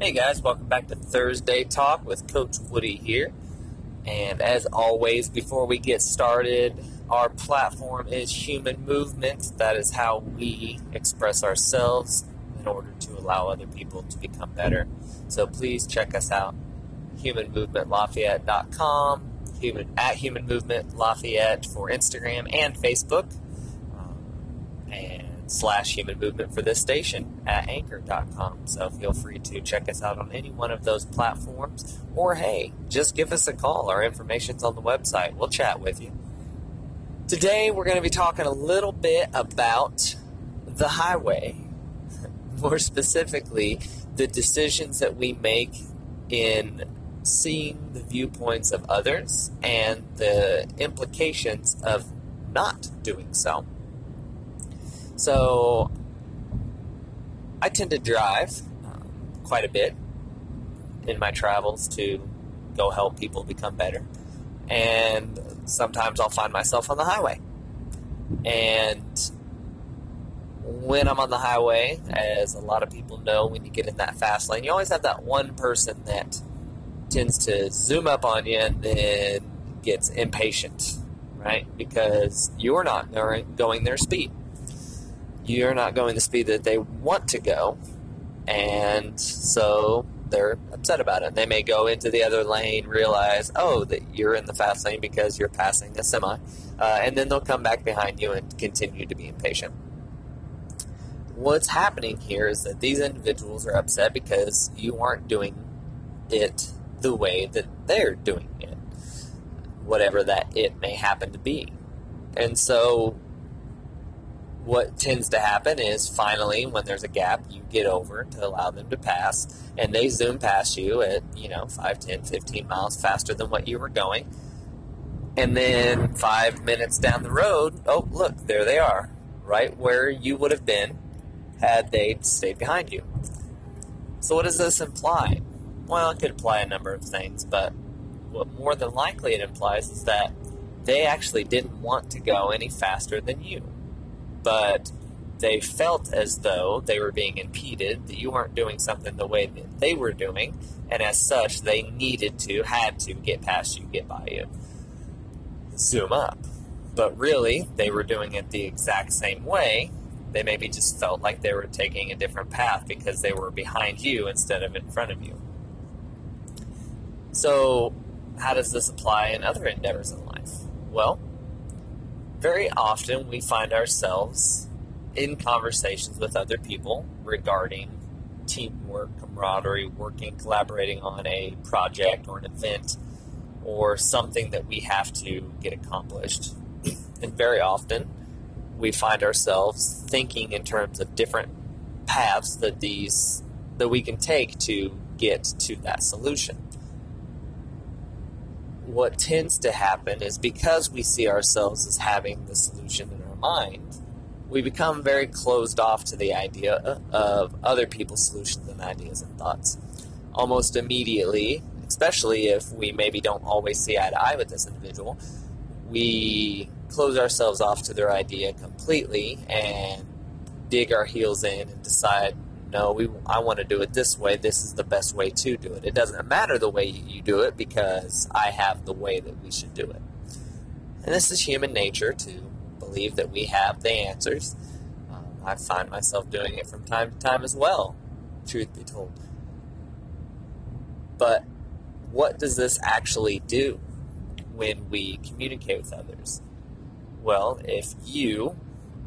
Hey guys, welcome back to Thursday Talk with Coach Woody here. And as always, before we get started, our platform is human movement. That is how we express ourselves in order to allow other people to become better. So please check us out, humanmovementlafayette.com, human, at Human Movement Lafayette for Instagram and Facebook, slash human movement for this station at anchor.com. So feel free to check us out on any one of those platforms. Or hey, just give us a call. Our information's on the website. We'll chat with you. Today we're going to be talking a little bit about the highway. More specifically, the decisions that we make in seeing the viewpoints of others and the implications of not doing so. So I tend to drive um, quite a bit in my travels to go help people become better. And sometimes I'll find myself on the highway. And when I'm on the highway, as a lot of people know, when you get in that fast lane, you always have that one person that tends to zoom up on you and then gets impatient, right? Because you're not going their speed you're not going the speed that they want to go, and so they're upset about it. They may go into the other lane, realize, oh, that you're in the fast lane because you're passing a semi, uh, and then they'll come back behind you and continue to be impatient. What's happening here is that these individuals are upset because you aren't doing it the way that they're doing it, whatever that it may happen to be. And so what tends to happen is finally when there's a gap you get over to allow them to pass and they zoom past you at you know 5 10 15 miles faster than what you were going. And then five minutes down the road oh look there they are right where you would have been had they stayed behind you. So what does this imply? Well it could imply a number of things but what more than likely it implies is that they actually didn't want to go any faster than you but they felt as though they were being impeded, that you weren't doing something the way that they were doing, and as such, they needed to, had to get past you, get by you. Zoom up. But really, they were doing it the exact same way. They maybe just felt like they were taking a different path because they were behind you instead of in front of you. So, how does this apply in other endeavors in life? Well, very often we find ourselves in conversations with other people regarding teamwork, camaraderie, working, collaborating on a project or an event or something that we have to get accomplished. And very often we find ourselves thinking in terms of different paths that these that we can take to get to that solution what tends to happen is because we see ourselves as having the solution in our mind, we become very closed off to the idea of other people's solutions and ideas and thoughts. Almost immediately, especially if we maybe don't always see eye to eye with this individual, we close ourselves off to their idea completely and dig our heels in and decide no, we I want to do it this way. This is the best way to do it. It doesn't matter the way you do it because I have the way that we should do it. And this is human nature to believe that we have the answers. Um, I find myself doing it from time to time as well, truth be told. But what does this actually do when we communicate with others? Well, if you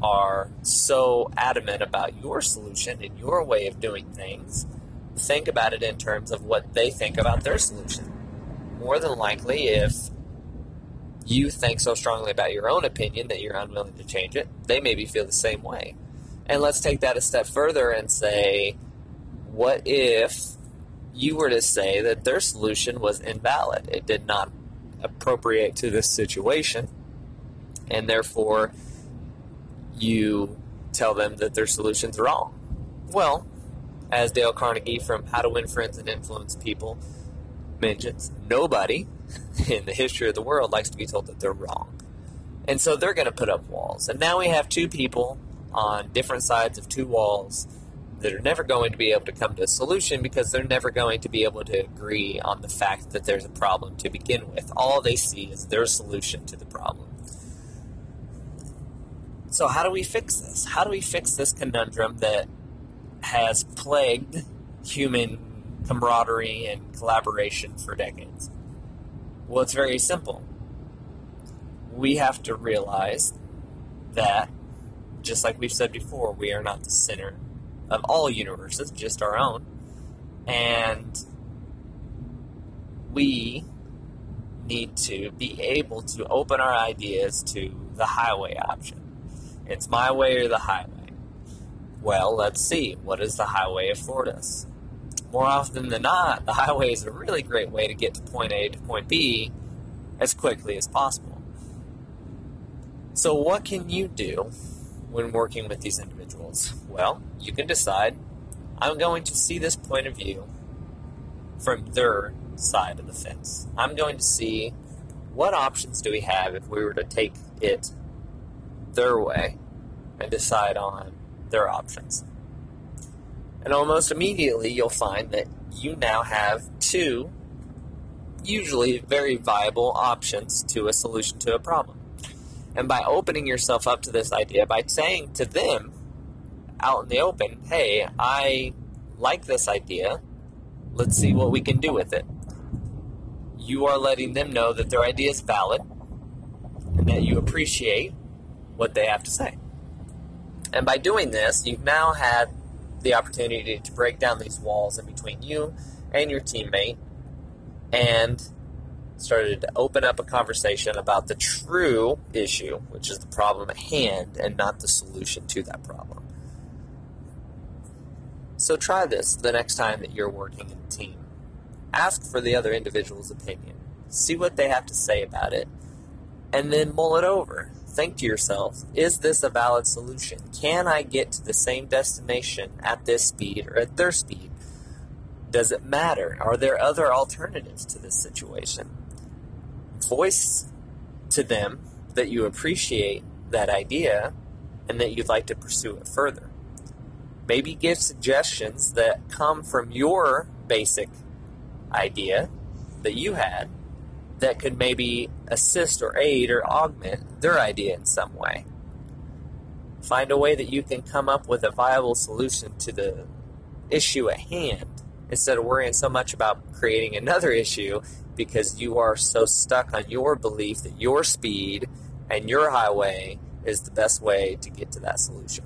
are so adamant about your solution and your way of doing things, think about it in terms of what they think about their solution. More than likely, if you think so strongly about your own opinion that you're unwilling to change it, they maybe feel the same way. And let's take that a step further and say, what if you were to say that their solution was invalid? It did not appropriate to this situation, and therefore you tell them that their solution's are wrong. Well, as Dale Carnegie from How to Win Friends and Influence People mentions, nobody in the history of the world likes to be told that they're wrong. And so they're going to put up walls. And now we have two people on different sides of two walls that are never going to be able to come to a solution because they're never going to be able to agree on the fact that there's a problem to begin with. All they see is their solution to the problem. So, how do we fix this? How do we fix this conundrum that has plagued human camaraderie and collaboration for decades? Well, it's very simple. We have to realize that, just like we've said before, we are not the center of all universes, just our own. And we need to be able to open our ideas to the highway option. It's my way or the highway. Well, let's see. What does the highway afford us? More often than not, the highway is a really great way to get to point A to point B as quickly as possible. So, what can you do when working with these individuals? Well, you can decide I'm going to see this point of view from their side of the fence. I'm going to see what options do we have if we were to take it their way and decide on their options. And almost immediately, you'll find that you now have two usually very viable options to a solution to a problem. And by opening yourself up to this idea, by saying to them out in the open, hey, I like this idea, let's see what we can do with it. You are letting them know that their idea is valid and that you appreciate what they have to say. And by doing this, you've now had the opportunity to break down these walls in between you and your teammate and started to open up a conversation about the true issue, which is the problem at hand, and not the solution to that problem. So try this the next time that you're working in a team. Ask for the other individual's opinion, see what they have to say about it, and then mull it over. Think to yourself, is this a valid solution? Can I get to the same destination at this speed or at their speed? Does it matter? Are there other alternatives to this situation? Voice to them that you appreciate that idea and that you'd like to pursue it further. Maybe give suggestions that come from your basic idea that you had that could maybe assist or aid or augment their idea in some way. Find a way that you can come up with a viable solution to the issue at hand instead of worrying so much about creating another issue because you are so stuck on your belief that your speed and your highway is the best way to get to that solution.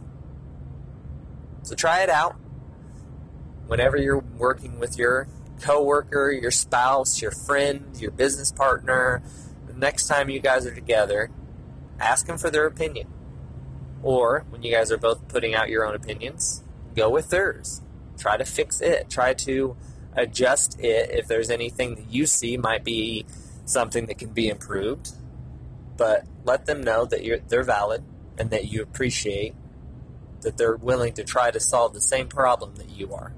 So try it out. Whenever you're working with your coworker, your spouse, your friend, your business partner, the next time you guys are together, ask them for their opinion. Or when you guys are both putting out your own opinions, go with theirs. Try to fix it. Try to adjust it if there's anything that you see might be something that can be improved. But let them know that they're valid and that you appreciate that they're willing to try to solve the same problem that you are.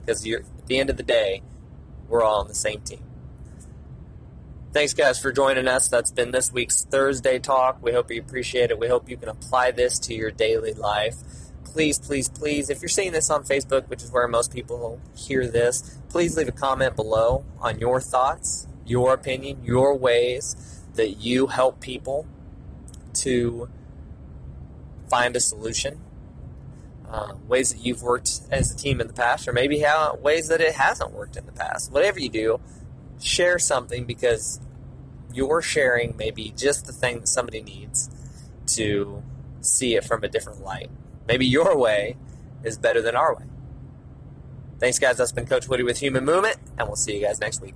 Because at the end of the day, we're all on the same team. Thanks, guys, for joining us. That's been this week's Thursday talk. We hope you appreciate it. We hope you can apply this to your daily life. Please, please, please, if you're seeing this on Facebook, which is where most people hear this, please leave a comment below on your thoughts, your opinion, your ways that you help people to find a solution uh, ways that you've worked as a team in the past, or maybe how ways that it hasn't worked in the past. Whatever you do, share something because your sharing may be just the thing that somebody needs to see it from a different light. Maybe your way is better than our way. Thanks, guys. That's been Coach Woody with Human Movement, and we'll see you guys next week.